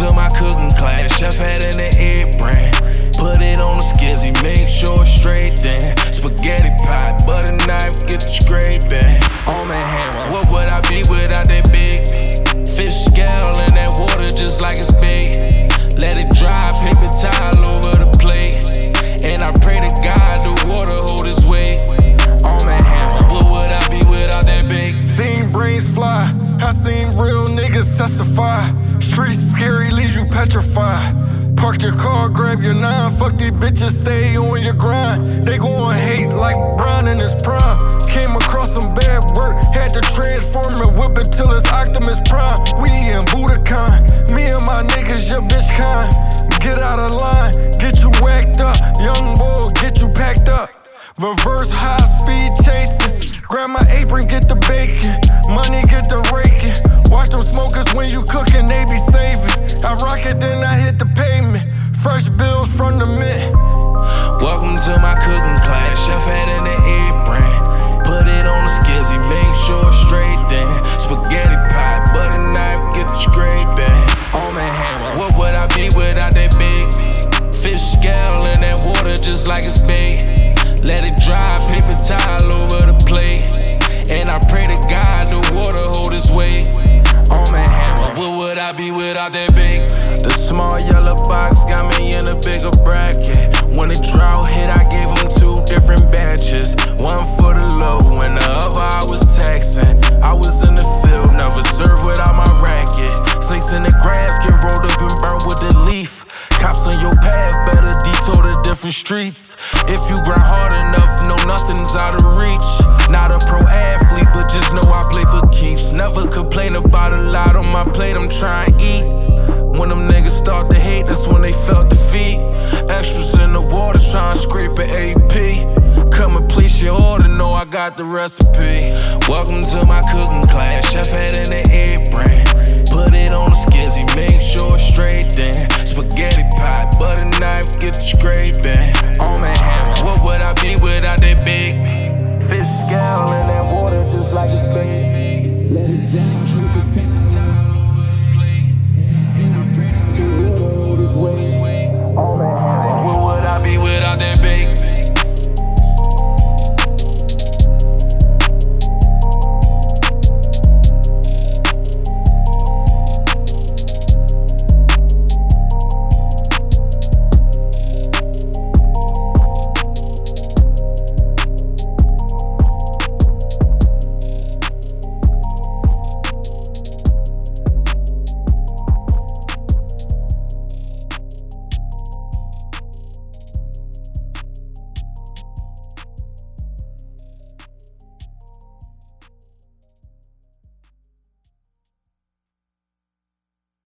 To my cooking class. Chef had the egg brand. Put it on the skizzy, make sure it's straight then. Spaghetti pot, butter knife, get the scraping. On my hammer, what would I be without that big fish scale in that water just like it's big? Let it dry, paper towel over the plate. And I pray to God the water hold its weight. On my hammer, what would I be without that big? Seen brains fly, I seen real niggas testify. Streets scary, leaves you petrified. Park your car, grab your nine. Fuck these bitches, stay on your grind. They gon' hate like Brian in his prime. Came across some bad work, had to transform and whip it till it's Optimus Prime. We in Budokan, me and my niggas, your bitch kind. Get out of line, get you whacked up. Young boy, get you packed up. Reverse high from the mint. Welcome to my cooking class. Chef had in the egg brand. Put it on the skizzy, make sure it's straight then. Spaghetti pot, butter knife, get the scraping. On my hammer, what would I be without that big fish scale in that water just like it's bait? Let it dry, paper towel over the plate. And I pray to God the water hold its weight. On my hammer, what would I be without that big? The small yellow box bigger bracket. When the drought hit, I gave them two different batches. One for the low, and the other I was taxing. I was in the field, never served without my racket. Snakes in the grass get rolled up and burned with the leaf. Cops on your path, better detour to different streets. If you grind hard enough, know nothing's out of reach. Not a pro athlete, but just know I play for keeps. Never complain about a lot on my plate, I'm trying. When them niggas start to hate, that's when they felt defeat. Extras in the water, trying to scrape an AP. Come and place your order, know I got the recipe. Welcome to my cooking class. Chef had in the egg brand. Put it on the skizzy, make sure it's straight then. Spaghetti pot, butter knife, get the scraping. Oh, my hammer, what would I be without that big fish scale in that water just like it's bait? Let it down.